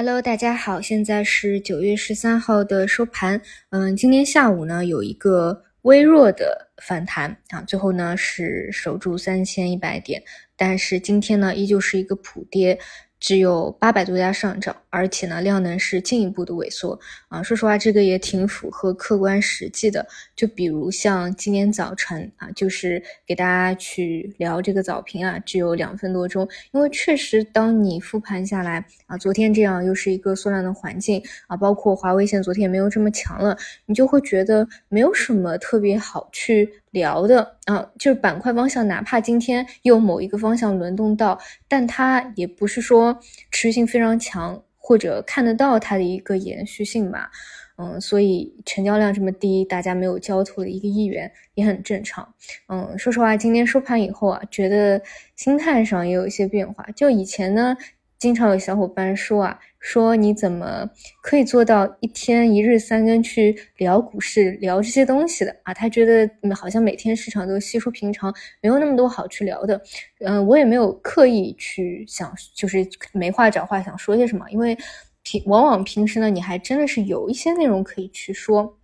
Hello，大家好，现在是九月十三号的收盘。嗯，今天下午呢有一个微弱的反弹啊，最后呢是守住三千一百点，但是今天呢依旧是一个普跌。只有八百多家上涨，而且呢，量能是进一步的萎缩啊。说实话，这个也挺符合客观实际的。就比如像今天早晨啊，就是给大家去聊这个早评啊，只有两分多钟。因为确实，当你复盘下来啊，昨天这样又是一个缩量的环境啊，包括华为现在昨天也没有这么强了，你就会觉得没有什么特别好去。聊的啊，就是板块方向，哪怕今天又某一个方向轮动到，但它也不是说持续性非常强，或者看得到它的一个延续性吧。嗯，所以成交量这么低，大家没有交投的一个意愿也很正常。嗯，说实话，今天收盘以后啊，觉得心态上也有一些变化。就以前呢。经常有小伙伴说啊，说你怎么可以做到一天一日三更去聊股市、聊这些东西的啊？他觉得好像每天市场都稀疏平常，没有那么多好去聊的。嗯，我也没有刻意去想，就是没话找话想说些什么，因为平往往平时呢，你还真的是有一些内容可以去说。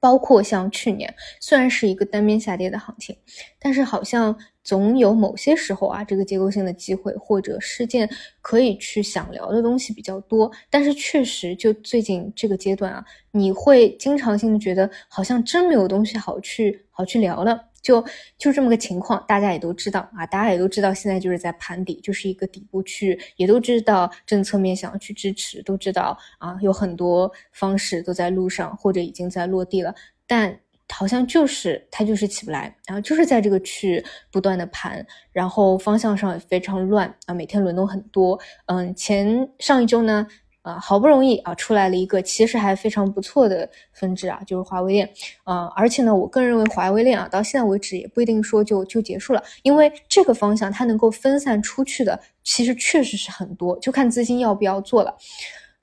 包括像去年，虽然是一个单边下跌的行情，但是好像总有某些时候啊，这个结构性的机会或者事件可以去想聊的东西比较多。但是确实，就最近这个阶段啊，你会经常性的觉得好像真没有东西好去好去聊了。就就这么个情况，大家也都知道啊，大家也都知道，现在就是在盘底，就是一个底部区域，也都知道政策面想要去支持，都知道啊，有很多方式都在路上或者已经在落地了，但好像就是它就是起不来，然后就是在这个区域不断的盘，然后方向上也非常乱啊，每天轮动很多，嗯，前上一周呢。啊，好不容易啊，出来了一个其实还非常不错的分支啊，就是华为链啊，而且呢，我个人认为华为链啊，到现在为止也不一定说就就结束了，因为这个方向它能够分散出去的，其实确实是很多，就看资金要不要做了。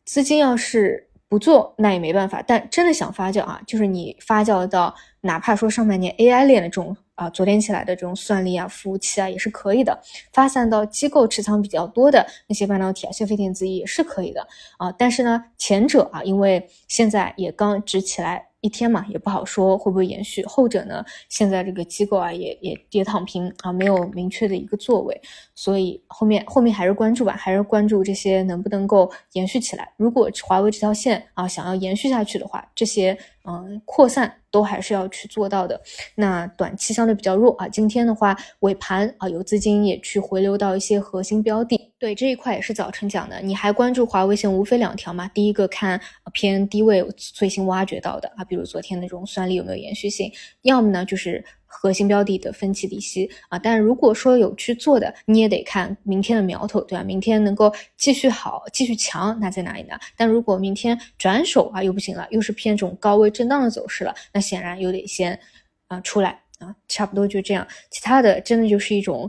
资金要是不做，那也没办法。但真的想发酵啊，就是你发酵到哪怕说上半年 AI 链的这种。啊，昨天起来的这种算力啊、服务器啊也是可以的，发散到机构持仓比较多的那些半导体啊、消费电子也是可以的啊。但是呢，前者啊，因为现在也刚直起来。一天嘛，也不好说会不会延续。后者呢，现在这个机构啊，也也也躺平啊，没有明确的一个作为，所以后面后面还是关注吧，还是关注这些能不能够延续起来。如果华为这条线啊想要延续下去的话，这些嗯扩散都还是要去做到的。那短期相对比较弱啊，今天的话尾盘啊有资金也去回流到一些核心标的。对这一块也是早晨讲的，你还关注华为线，无非两条嘛。第一个看偏低位最新挖掘到的啊，比如昨天的这种算力有没有延续性；要么呢就是核心标的的分期利息啊。但如果说有去做的，你也得看明天的苗头，对吧？明天能够继续好、继续强，那在哪里呢？但如果明天转手啊又不行了，又是偏这种高位震荡的走势了，那显然又得先啊出来啊，差不多就这样。其他的真的就是一种。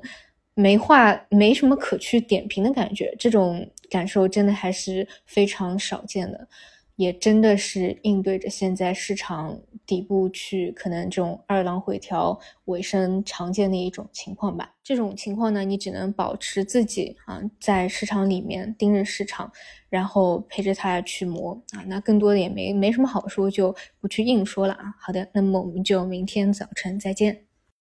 没话，没什么可去点评的感觉，这种感受真的还是非常少见的，也真的是应对着现在市场底部去可能这种二浪回调尾声常见的一种情况吧。这种情况呢，你只能保持自己啊，在市场里面盯着市场，然后陪着它去磨啊。那更多的也没没什么好说，就不去硬说了啊。好的，那么我们就明天早晨再见。